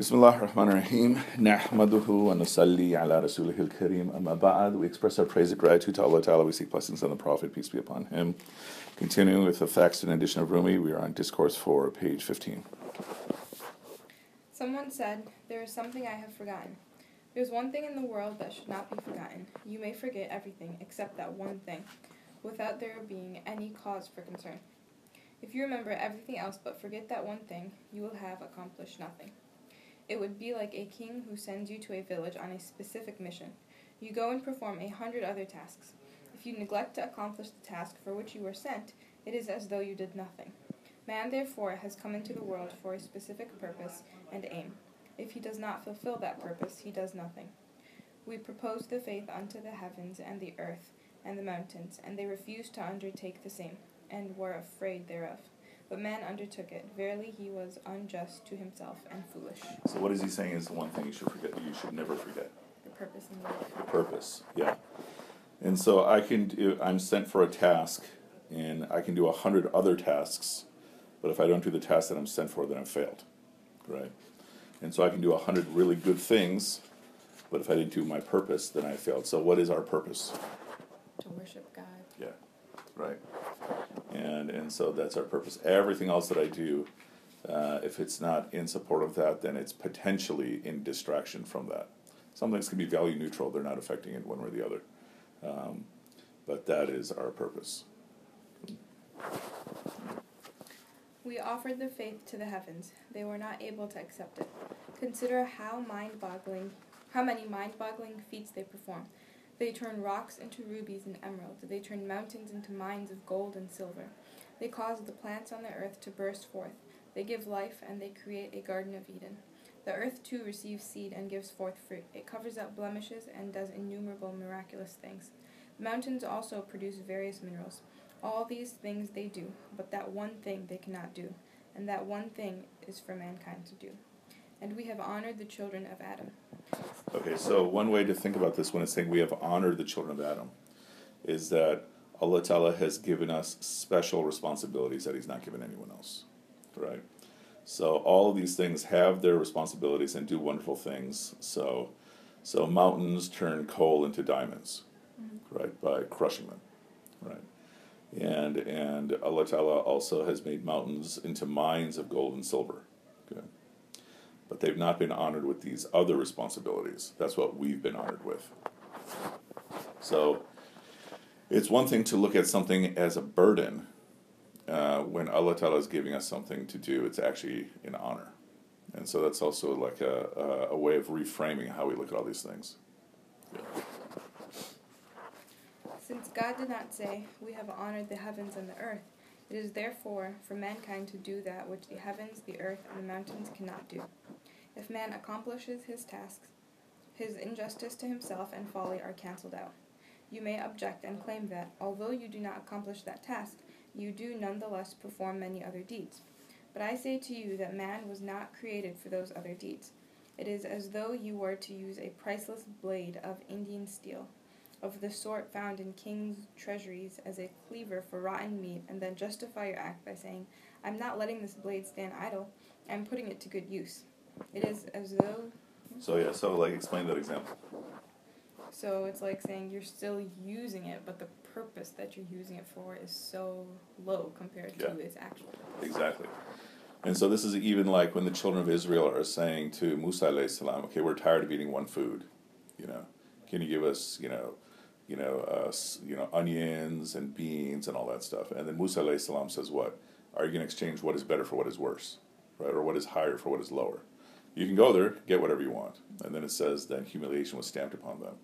بسم الله الرحمن الرحيم نحمده ونصلي على رسوله الكريم أما بعد We express our praise and gratitude to Allah Ta'ala. We seek blessings on the Prophet, peace be upon him. Continuing with the Thackston edition of Rumi, we are on Discourse 4, page 15. Someone said, There is something I have forgotten. There is one thing in the world that should not be forgotten. You may forget everything except that one thing, without there being any cause for concern. If you remember everything else but forget that one thing, you will have accomplished nothing. It would be like a king who sends you to a village on a specific mission. You go and perform a hundred other tasks. If you neglect to accomplish the task for which you were sent, it is as though you did nothing. Man, therefore, has come into the world for a specific purpose and aim. If he does not fulfill that purpose, he does nothing. We proposed the faith unto the heavens and the earth and the mountains, and they refused to undertake the same, and were afraid thereof. But man undertook it. Verily, he was unjust to himself and foolish. so what is he saying is the one thing you should forget you should never forget The purpose in life. the purpose yeah and so I can do I'm sent for a task and I can do a hundred other tasks but if I don't do the task that I'm sent for then I've failed right and so I can do a hundred really good things but if I didn't do my purpose then I failed so what is our purpose To worship God. Yeah, right. And and so that's our purpose. Everything else that I do, uh, if it's not in support of that, then it's potentially in distraction from that. Some things can be value neutral; they're not affecting it one way or the other. Um, but that is our purpose. We offered the faith to the heavens. They were not able to accept it. Consider how mind-boggling, how many mind-boggling feats they perform. They turn rocks into rubies and emeralds. They turn mountains into mines of gold and silver. They cause the plants on the earth to burst forth. They give life and they create a garden of Eden. The earth too receives seed and gives forth fruit. It covers up blemishes and does innumerable miraculous things. Mountains also produce various minerals. All these things they do, but that one thing they cannot do, and that one thing is for mankind to do. And we have honored the children of Adam. Okay, so one way to think about this when it's saying we have honored the children of Adam is that Allah Ta'ala has given us special responsibilities that He's not given anyone else. Right? So all of these things have their responsibilities and do wonderful things. So so mountains turn coal into diamonds, mm-hmm. right, by crushing them. Right. And and Allah Ta'ala also has made mountains into mines of gold and silver. Okay but they've not been honored with these other responsibilities. That's what we've been honored with. So it's one thing to look at something as a burden. Uh, when Allah Ta'ala is giving us something to do, it's actually an honor. And so that's also like a, a, a way of reframing how we look at all these things. Yeah. Since God did not say, We have honored the heavens and the earth, it is therefore for mankind to do that which the heavens, the earth, and the mountains cannot do. If man accomplishes his tasks, his injustice to himself and folly are cancelled out. You may object and claim that, although you do not accomplish that task, you do nonetheless perform many other deeds. But I say to you that man was not created for those other deeds. It is as though you were to use a priceless blade of Indian steel, of the sort found in kings' treasuries as a cleaver for rotten meat, and then justify your act by saying, I'm not letting this blade stand idle, I'm putting it to good use. It is as though So yeah, so like explain that example. So it's like saying you're still using it, but the purpose that you're using it for is so low compared Yeah. to its actual purpose. Exactly. And so this is even like when the children of Israel are saying to Musa alayhi salam, okay, we're tired of eating one food. You know, can you give us, you know, you know, uh, you know, onions and beans and all that stuff? And then Musa alayhi salam says, what? Are you going to exchange what is better for what is worse, right? Or what is higher for what is lower? You can go there, get whatever you want. And then it says, then humiliation was stamped upon them.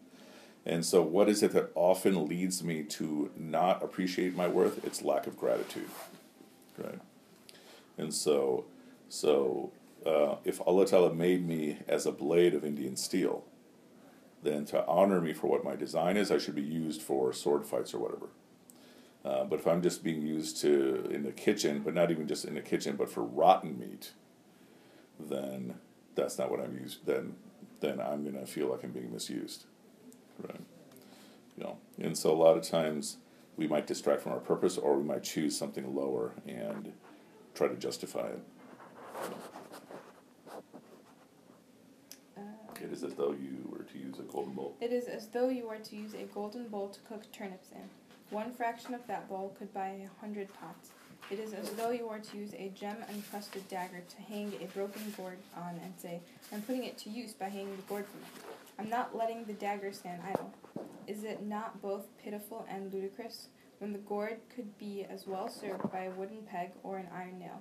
And so, what is it that often leads me to not appreciate my worth? It's lack of gratitude, right? And so, so uh, if Allah Ta'ala made me as a blade of Indian steel, then to honor me for what my design is, I should be used for sword fights or whatever. Uh, but if I'm just being used to in the kitchen, but not even just in the kitchen, but for rotten meat, then that's not what I'm used. Then, then I'm gonna feel like I'm being misused, right? You know, and so a lot of times we might distract from our purpose, or we might choose something lower and try to justify it. Uh, it. is as though you were to use a golden bowl. It is as though you were to use a golden bowl to cook turnips in. One fraction of that bowl could buy a hundred pots. It is as though you were to use a gem encrusted dagger to hang a broken gourd on and say, I'm putting it to use by hanging the gourd from it. I'm not letting the dagger stand idle. Is it not both pitiful and ludicrous when the gourd could be as well served by a wooden peg or an iron nail,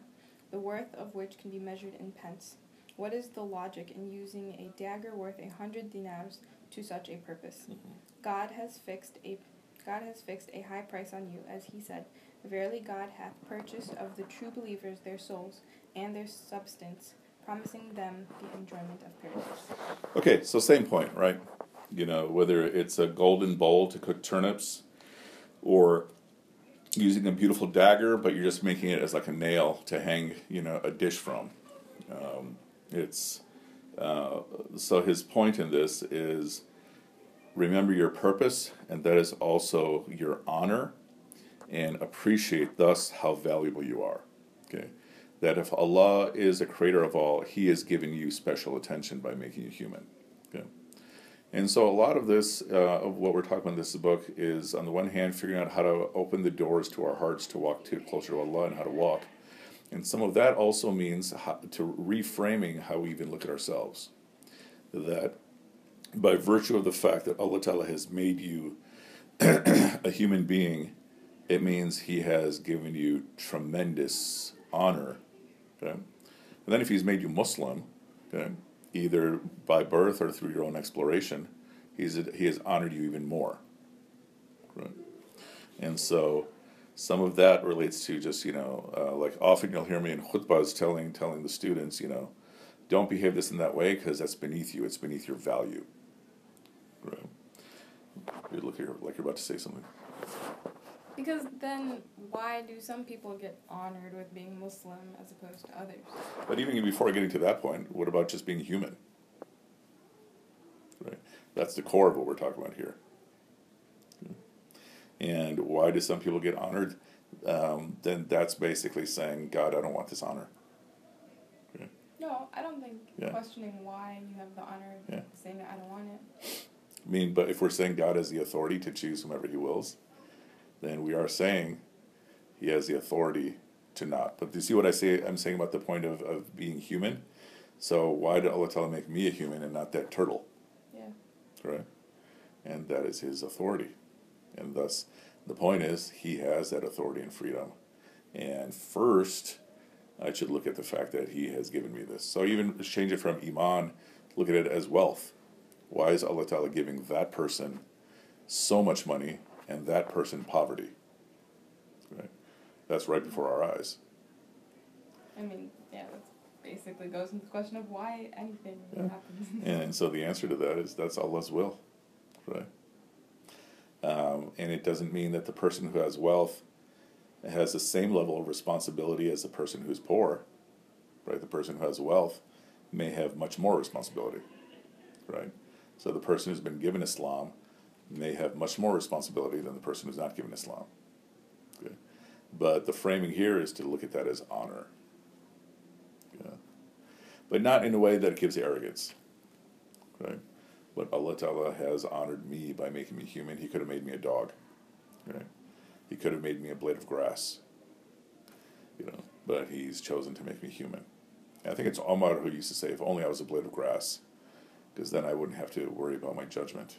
the worth of which can be measured in pence? What is the logic in using a dagger worth a hundred dinars to such a purpose? Mm-hmm. God has fixed a God has fixed a high price on you, as he said, Verily God hath purchased of the true believers their souls and their substance, promising them the enjoyment of paradise. Okay, so same point, right? You know, whether it's a golden bowl to cook turnips or using a beautiful dagger, but you're just making it as like a nail to hang, you know, a dish from. Um, it's uh, so his point in this is remember your purpose, and that is also your honor, and appreciate thus how valuable you are. Okay, that if Allah is a creator of all, He has given you special attention by making you human. Okay, and so a lot of this, uh, of what we're talking about in this book, is on the one hand figuring out how to open the doors to our hearts to walk to closer to Allah and how to walk. And some of that also means how, to reframing how we even look at ourselves. That by virtue of the fact that Allah Ta'ala has made you a human being, it means He has given you tremendous honor. Okay? And then if He's made you Muslim, okay, either by birth or through your own exploration, he's, He has honored you even more. Right? And so some of that relates to just, you know, uh, like often you'll hear me in khutbahs telling, telling the students, you know, don't behave this in that way because that's beneath you, it's beneath your value. Right. You look here like you're about to say something. Because then, why do some people get honored with being Muslim as opposed to others? But even before getting to that point, what about just being human? Right. That's the core of what we're talking about here. And why do some people get honored? Um, then that's basically saying, God, I don't want this honor. Okay. No, I don't think Yeah. questioning why you have the honor of Yeah. saying I don't want it. I mean, but if we're saying God has the authority to choose whomever He wills, then we are saying He has the authority to not. But do you see what I say? I'm saying about the point of, of being human. So why did Allah Ta'ala make me a human and not that turtle? Yeah. Right? And that is His authority, and thus the point is He has that authority and freedom. And first, I should look at the fact that He has given me this. So even change it from iman, look at it as wealth. Why is Allah Ta'ala giving that person so much money and that person poverty? Right? That's right before our eyes. I mean, yeah, that basically goes into the question of why anything Yeah. happens. And so the answer to that is that's Allah's will, right? Um, and it doesn't mean that the person who has wealth has the same level of responsibility as the person who's poor, right? The person who has wealth may have much more responsibility, right? So the person who's been given Islam may have much more responsibility than the person who's not given Islam. Okay? But the framing here is to look at that as honor. But not in a way that gives arrogance. Right? But Allah Ta'ala has honored me by making me human. He could have made me a dog. Right? He could have made me a blade of grass. You know, but he's chosen to make me human. I think it's Omar who used to say, if only I was a blade of grass, because then I wouldn't have to worry about my judgment.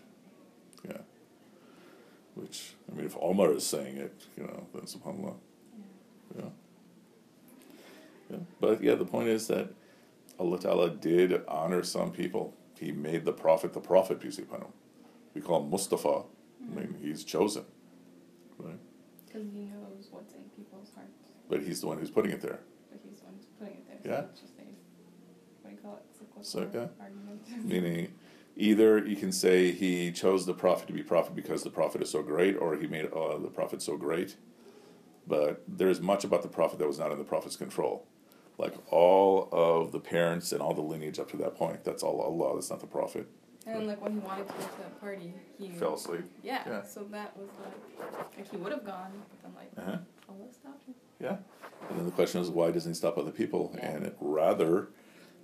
Yeah. Which, I mean, if Omar is saying it, you know, then subhanAllah. Yeah. Yeah. But yeah, the point is that Allah Ta'ala did honor some people. He made the Prophet the Prophet, peace be upon him. We call him Mustafa. I mm-hmm. mean, he's chosen. Right? Because he knows what's in people's hearts. But he's the one who's putting it there. But he's the one who's putting it there. Yeah. So it's just a, what do you call it? Cyclical So, yeah. argument. Meaning, either you can say he chose the Prophet to be Prophet because the Prophet is so great, or he made uh, the Prophet so great. But there's much about the Prophet that was not in the Prophet's control. Like all of the parents and all the lineage up to that point, that's all Allah, that's not the Prophet. And like, when he wanted to go to that party, he. Fell asleep. Yeah, Yeah. so that was like. Like, he would have gone, but then, like, Uh-huh. Allah stopped him. Yeah. And then the question is, why doesn't he stop other people? Yeah. And it, rather,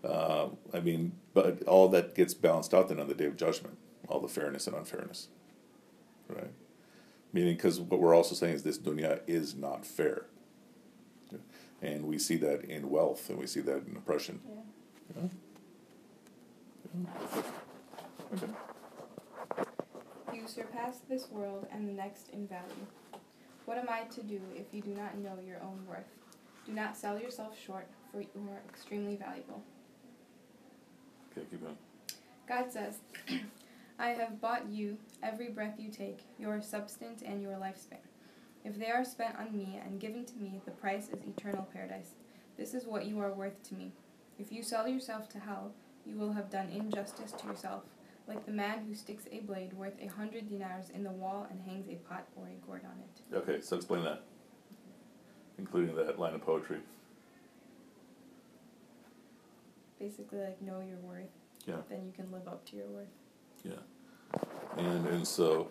Uh, I mean, but all that gets balanced out then on the day of judgment, all the fairness and unfairness, right? Meaning, because what we're also saying is this dunya is not fair, and we see that in wealth, and we see that in oppression. Yeah. Yeah. Yeah. Okay. You surpass this world and the next in value. What am I to do if you do not know your own worth? Do not sell yourself short, for you are extremely valuable. Okay, keep going. God says, I have bought you every breath you take, your substance and your lifespan. If they are spent on me and given to me, the price is eternal paradise. This is what you are worth to me. If you sell yourself to hell, you will have done injustice to yourself, like the man who sticks a blade worth a hundred dinars in the wall and hangs a pot or a gourd on it. Okay, so explain that, including that line of poetry. Basically, like, know your worth, Yeah. then you can live up to your worth. Yeah. And and so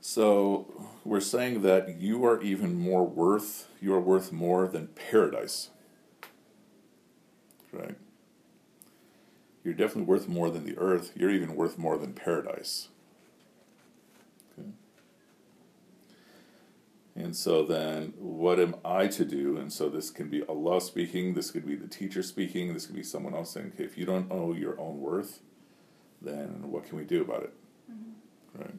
so we're saying that you are even more worth you are worth more than paradise. Right? You're definitely worth more than the earth. You're even worth more than paradise. And so then what am I to do? And so this can be Allah speaking, this could be the teacher speaking, this could be someone else saying, okay, if you don't know your own worth, then what can we do about it? Mm-hmm. Right.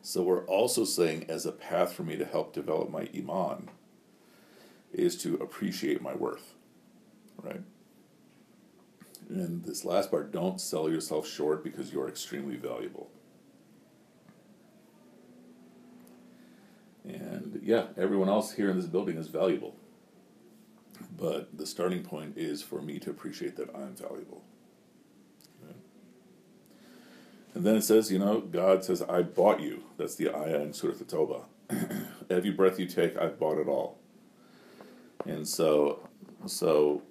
So we're also saying, as a path for me to help develop my iman, is to appreciate my worth. Right. And this last part, don't sell yourself short because you're extremely valuable. And yeah, everyone else here in this building is valuable. But the starting point is for me to appreciate that I'm valuable. Right? And then it says, you know, God says, I bought you. That's the ayah in Surah At-Tawbah. Every breath you take, I've bought it all. And so, so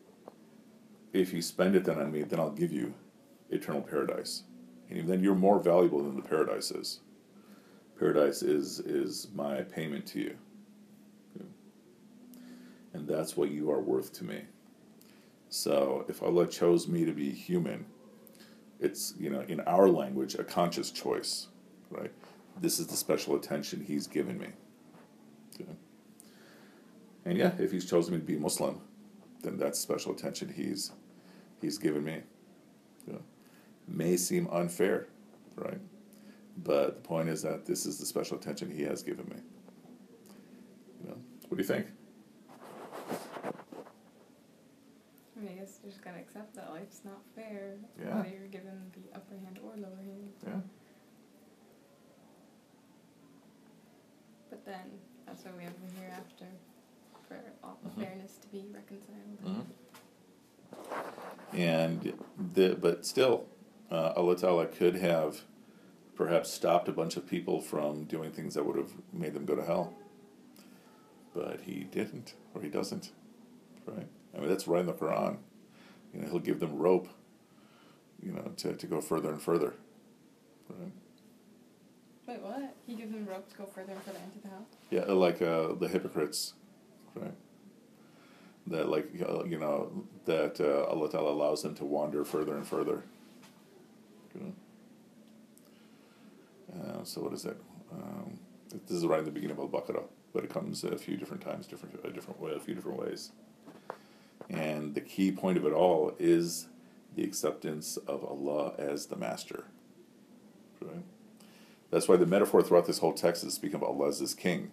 if you spend it then on me, then I'll give you eternal paradise. And then you're more valuable than the paradise is. Paradise is is my payment to you. And that's what you are worth to me. So if Allah chose me to be human, it's you know in our language a conscious choice, right? This is the special attention He's given me. And yeah, if He's chosen me to be Muslim, then that's special attention He's He's given me. Yeah. May seem unfair, right? But the point is that this is the special attention He has given me. You know, what do you think? I mean, I guess you just gotta accept that life's not fair. Yeah. Whether you're given the upper hand or lower hand. Yeah. But then that's why we have the hereafter for all the Mhm. fairness to be reconciled. Mhm. And the but still, uh, Allah Ta'ala could have perhaps stopped a bunch of people from doing things that would have made them go to hell. But he didn't, or he doesn't. Right? I mean that's right in the Quran. You know, he'll give them rope, you know, to, to go further and further. Right? Wait, what? He gives them rope to go further and further into the hell? Yeah, like uh, the hypocrites, right? That like uh, you know that uh, Allah Ta'ala allows them to wander further and further. You know? Uh, so what is it? Um, this is right in the beginning of Al Baqarah, but it comes a few different times, different a different way, a few different ways. And the key point of it all is the acceptance of Allah as the master. Right. That's why the metaphor throughout this whole text is speaking of Allah as this king.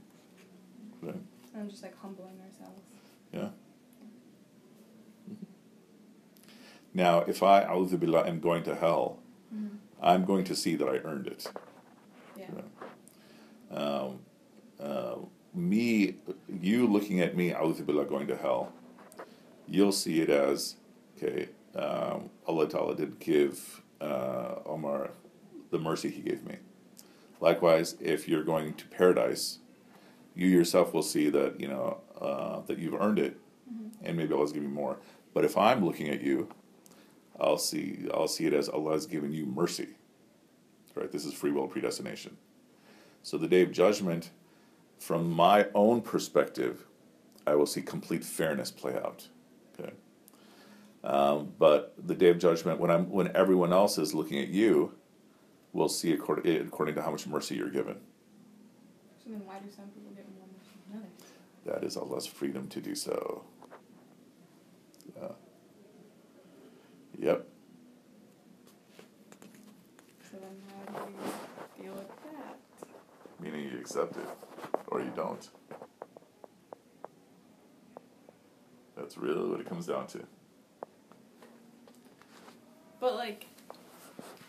Right? And just like humbling ourselves. Yeah. Now, if I, a'udhu billah, am going to hell, Mm-hmm. I'm going to see that I earned it. Yeah. Right. Um, uh, me, you looking at me, a'udhu billah, going to hell, you'll see it as, okay, um, Allah Ta'ala did give uh, Omar the mercy he gave me. Likewise, if you're going to paradise, you yourself will see that, you know, uh, that you've earned it, Mm-hmm. and maybe Allah's giving you more. But if I'm looking at you, I'll see I'll see it as Allah's given you mercy. Right? This is free will predestination. So the day of judgment, from my own perspective, I will see complete fairness play out. Okay. Um, but the day of judgment, when I'm when everyone else is looking at you, will see according, according to how much mercy you're given. So then, why do some people get more mercy than others? That is Allah's freedom to do so. Yeah. Yep. So then, how do you deal with that? Meaning you accept it, or you don't. That's really what it comes down to. But like,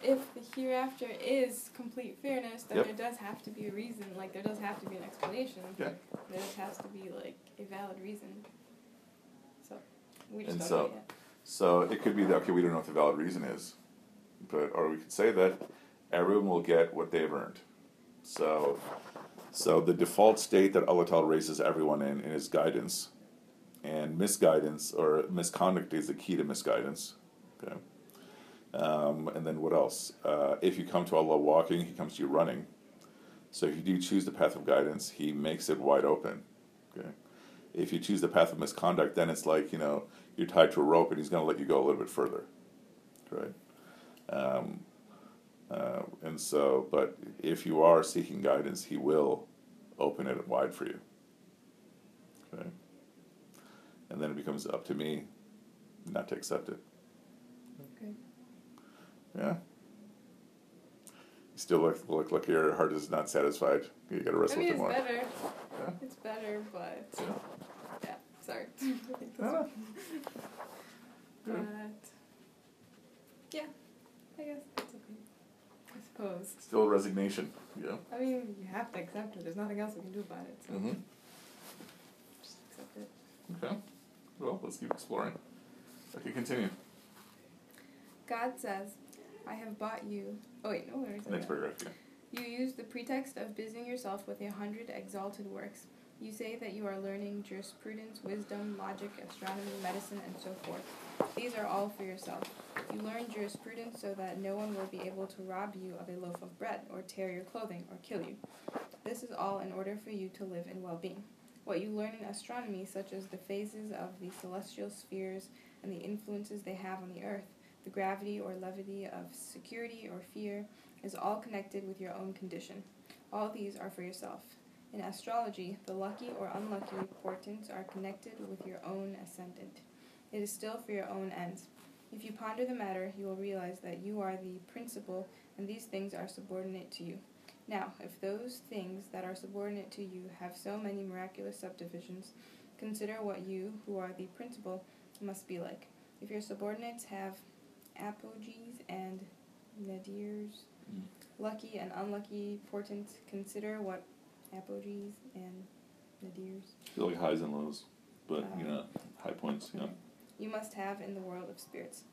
if the hereafter is complete fairness, then Yep. there does have to be a reason. Like there does have to be an explanation. Yeah. There just has to be like a valid reason. So we just And don't so- know yet. So it could be that okay, we don't know what the valid reason is, but or we could say that everyone will get what they've earned. So, so the default state that Allah Ta'ala raises everyone in, in His guidance, and misguidance or misconduct is the key to misguidance. Okay. Um, and then what else? Uh, if you come to Allah walking, He comes to you running. So if you do choose the path of guidance, He makes it wide open. Okay. If you choose the path of misconduct, then it's like you know you're tied to a rope and He's going to let you go a little bit further. Right. Um, uh, and so, but if you are seeking guidance, He will open it wide for you. Okay. And then it becomes up to me not to accept it. Okay. Yeah. You still look, look like your heart is not satisfied. You got to I wrestle mean, with it's it more. better. Yeah. It's better, but Yeah. yeah. Sorry. But yeah, I guess suppose. Still resignation. Yeah. I mean, you have to accept it. There's nothing else we can do about it. So Mm-hmm. just accept it. Okay. Well, let's keep exploring. Okay, continue. God says, I have bought you. Oh, wait, no, there's Next paragraph. Yeah. You use the pretext of busying yourself with a hundred exalted works. You say that you are learning jurisprudence, wisdom, logic, astronomy, medicine, and so forth. These are all for yourself. You learn jurisprudence so that no one will be able to rob you of a loaf of bread, or tear your clothing, or kill you. This is all in order for you to live in well being. What you learn in astronomy, such as the phases of the celestial spheres and the influences they have on the earth, the gravity or levity of security or fear, is all connected with your own condition. All these are for yourself. In astrology, the lucky or unlucky portents are connected with your own ascendant. It is still for your own ends. If you ponder the matter, you will realize that you are the principal and these things are subordinate to you. Now, if those things that are subordinate to you have so many miraculous subdivisions, consider what you, who are the principal, must be like. If your subordinates have apogees and nadirs, Mm. lucky and unlucky portents, consider what apogees and nadirs Feel like highs and lows, but you Um, know, high points. You know. You must have in the world of spirits.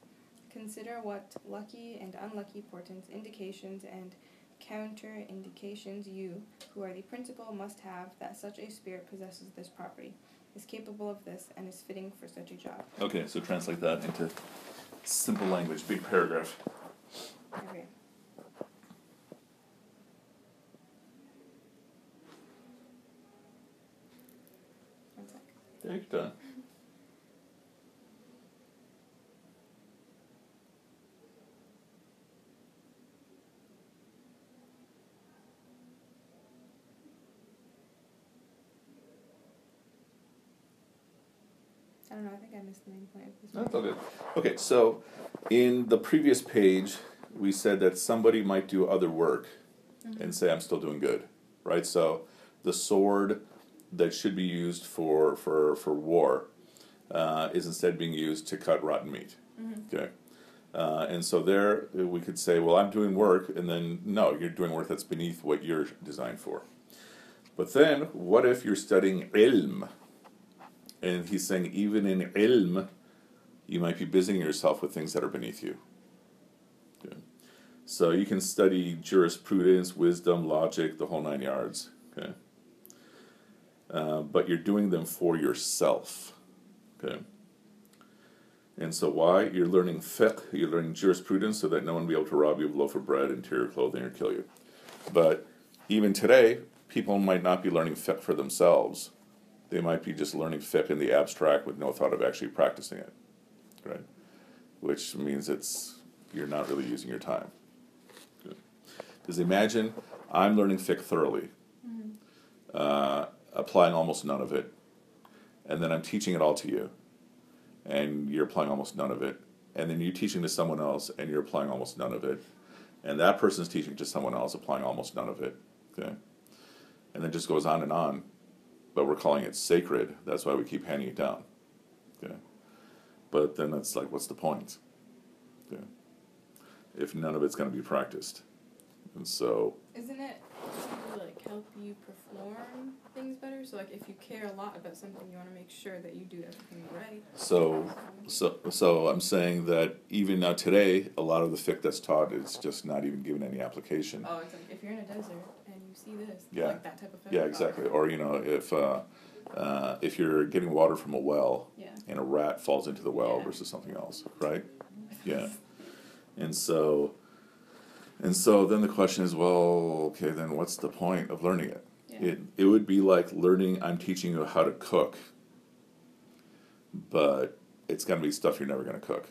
Consider what lucky and unlucky portents, indications, and counter indications you, who are the principal, must have that such a spirit possesses this property, is capable of this, and is fitting for such a job. Okay, so translate that into simple language, big paragraph. Okay. One sec. Take your time. I don't know, I think I missed the main point of this That's all good. Okay, so in the previous page, we said that somebody might do other work Mhm. and say, I'm still doing good, right? So the sword that should be used for, for, for war uh, is instead being used to cut rotten meat. Mhm. Okay. Uh, and so there we could say, well, I'm doing work, and then no, you're doing work that's beneath what you're designed for. But then, what if you're studying ilm? And he's saying, even in ilm, you might be busying yourself with things that are beneath you. Okay. So you can study jurisprudence, wisdom, logic, the whole nine yards. Okay. Uh, but you're doing them for yourself. Okay. And so why? You're learning fiqh, you're learning jurisprudence so that no one will be able to rob you of a loaf of bread, and tear your clothing, or kill you. But even today, people might not be learning fiqh for themselves. They might be just learning fiqh in the abstract with no thought of actually practicing it. Right? which means it's you're not really using your time. Good. Because imagine I'm learning fiqh thoroughly, uh, applying almost none of it, and then I'm teaching it all to you, and you're applying almost none of it, and then you're teaching to someone else, and you're applying almost none of it, and that person's teaching to someone else, applying almost none of it. Okay, and then just goes on and on, but we're calling it sacred. That's why we keep handing it down. Okay, but then that's like, what's the point? Okay, if none of it's going to be practiced, and so Isn't it to like help you perform things better? So like if you care a lot about something, you want to make sure that you do everything right. So, so, so I'm saying that even now today, a lot of the fiqh that's taught is just not even given any application. Oh, it's like if you're in a desert see this, Yeah. like that type of thing. Yeah, exactly. Or you know, if uh, uh, if you're getting water from a well Yeah. and a rat falls into the well Yeah. versus something else, right? Yeah. And so, and so then the question is, well, okay, then what's the point of learning it? Yeah. It it would be like learning. I'm teaching you how to cook, but it's gonna be stuff you're never gonna cook,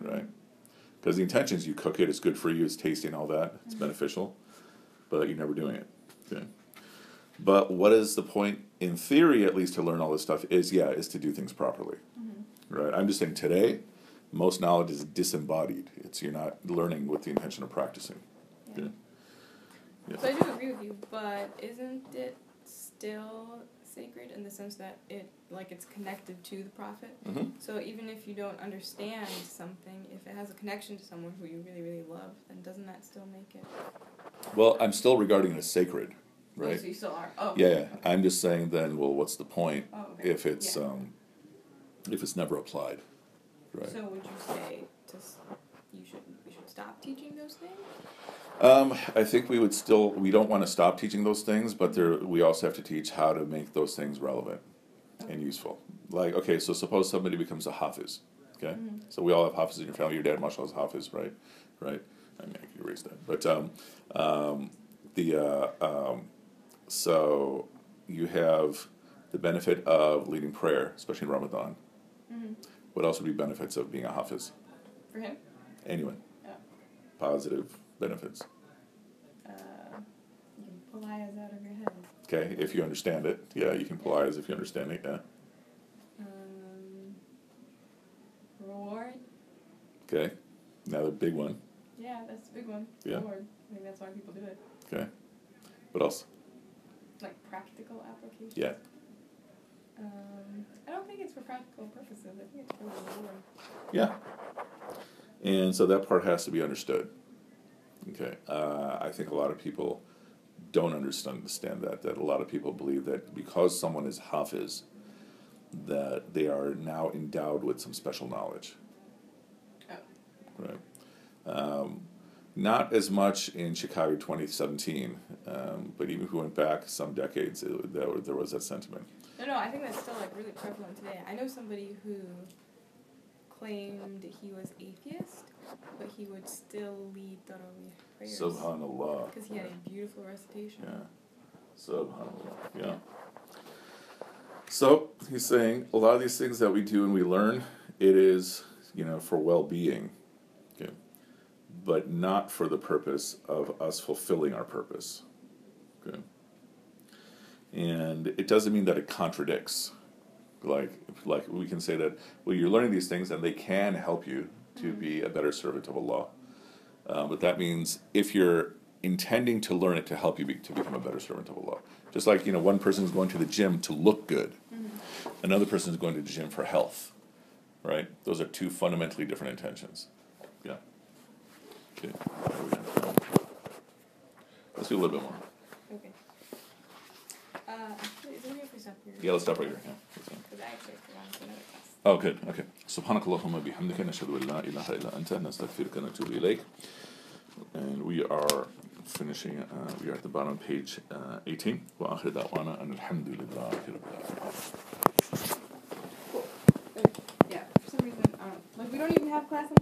right? Because the intention is you cook it. It's good for you. It's tasty and all that. It's beneficial, but you're never doing it. Okay. But what is the point, in theory, at least, to learn all this stuff? Is yeah, is to do things properly, right? I'm just saying today, most knowledge is disembodied. It's you're not learning with the intention of practicing. Yeah. Okay. Yeah. So I do agree with you, but isn't it still sacred in the sense that it like it's connected to the prophet? hmm So even if you don't understand something, if it has a connection to someone who you really really love, then doesn't that still make it? Well, I'm still regarding it as sacred, Oh, right? so you still are. Oh. Yeah, yeah. I'm just saying then. Well, what's the point Oh, okay. if it's Yeah. um, if it's never applied, right? So would you say to you should we should stop teaching those things? Um, I think we would still we don't want to stop teaching those things, but there we also have to teach how to make those things relevant and useful. Like okay, so suppose somebody becomes a hafiz, okay? Mhm. So we all have hafiz in your family. Your dad, mashallah, is hafiz, right? Right. I mean, I can erase that, but um, um, the uh, um, so you have the benefit of leading prayer, especially in Ramadan. Mm-hmm. What else would be benefits of being a hafiz? For him, Anyone? Yeah. Positive benefits. uh, you can pull ayahs out of your head. Okay, if you understand it, yeah, you can pull ayahs if you understand it. Yeah. Um, reward. Okay, another big one. Yeah, that's a big one. Yeah. Reward. I think that's why people do it. Okay, what else? Like practical application. Yeah. Um, I don't think it's for practical purposes. I think it's for reward. Yeah. And so that part has to be understood. Okay, uh, I think a lot of people don't understand understand that. That a lot of people believe that because someone is hafiz, that they are now endowed with some special knowledge. Oh. Right. Um, not as much in Chicago 2017, um, but even if we went back some decades, it, there, there was that sentiment. No, no, I think that's still like really prevalent today. I know somebody who claimed he was atheist, but he would still lead Tarawih prayers. Subhanallah. Because he had a beautiful recitation. Yeah. Subhanallah. Yeah. So he's saying a lot of these things that we do and we learn, it is, you know, for well being. But not for the purpose of us fulfilling our purpose. Okay. And it doesn't mean that it contradicts. Like like we can say that well you're learning these things and they can help you to be a better servant of Allah. Uh, but that means if you're intending to learn it to help you be, to become a better servant of Allah, just like you know one person is going to the gym to look good, another person is going to the gym for health, right? Those are two fundamentally different intentions. Okay. Let's do a little bit more. Okay. Uh, actually, is it here? Yeah, let's stop right here. Yeah, Oh, good. Okay. سبحانك اللهم وبحمدك نشهد أن لا إله إلا أنت نستغفرك ونتوب إليك. And we are finishing, uh, we are at the bottom of page uh, 18. وآخر دعوانا أن الحمد لله رب العالمين. Yeah, for some reason, um, like we don't even have class on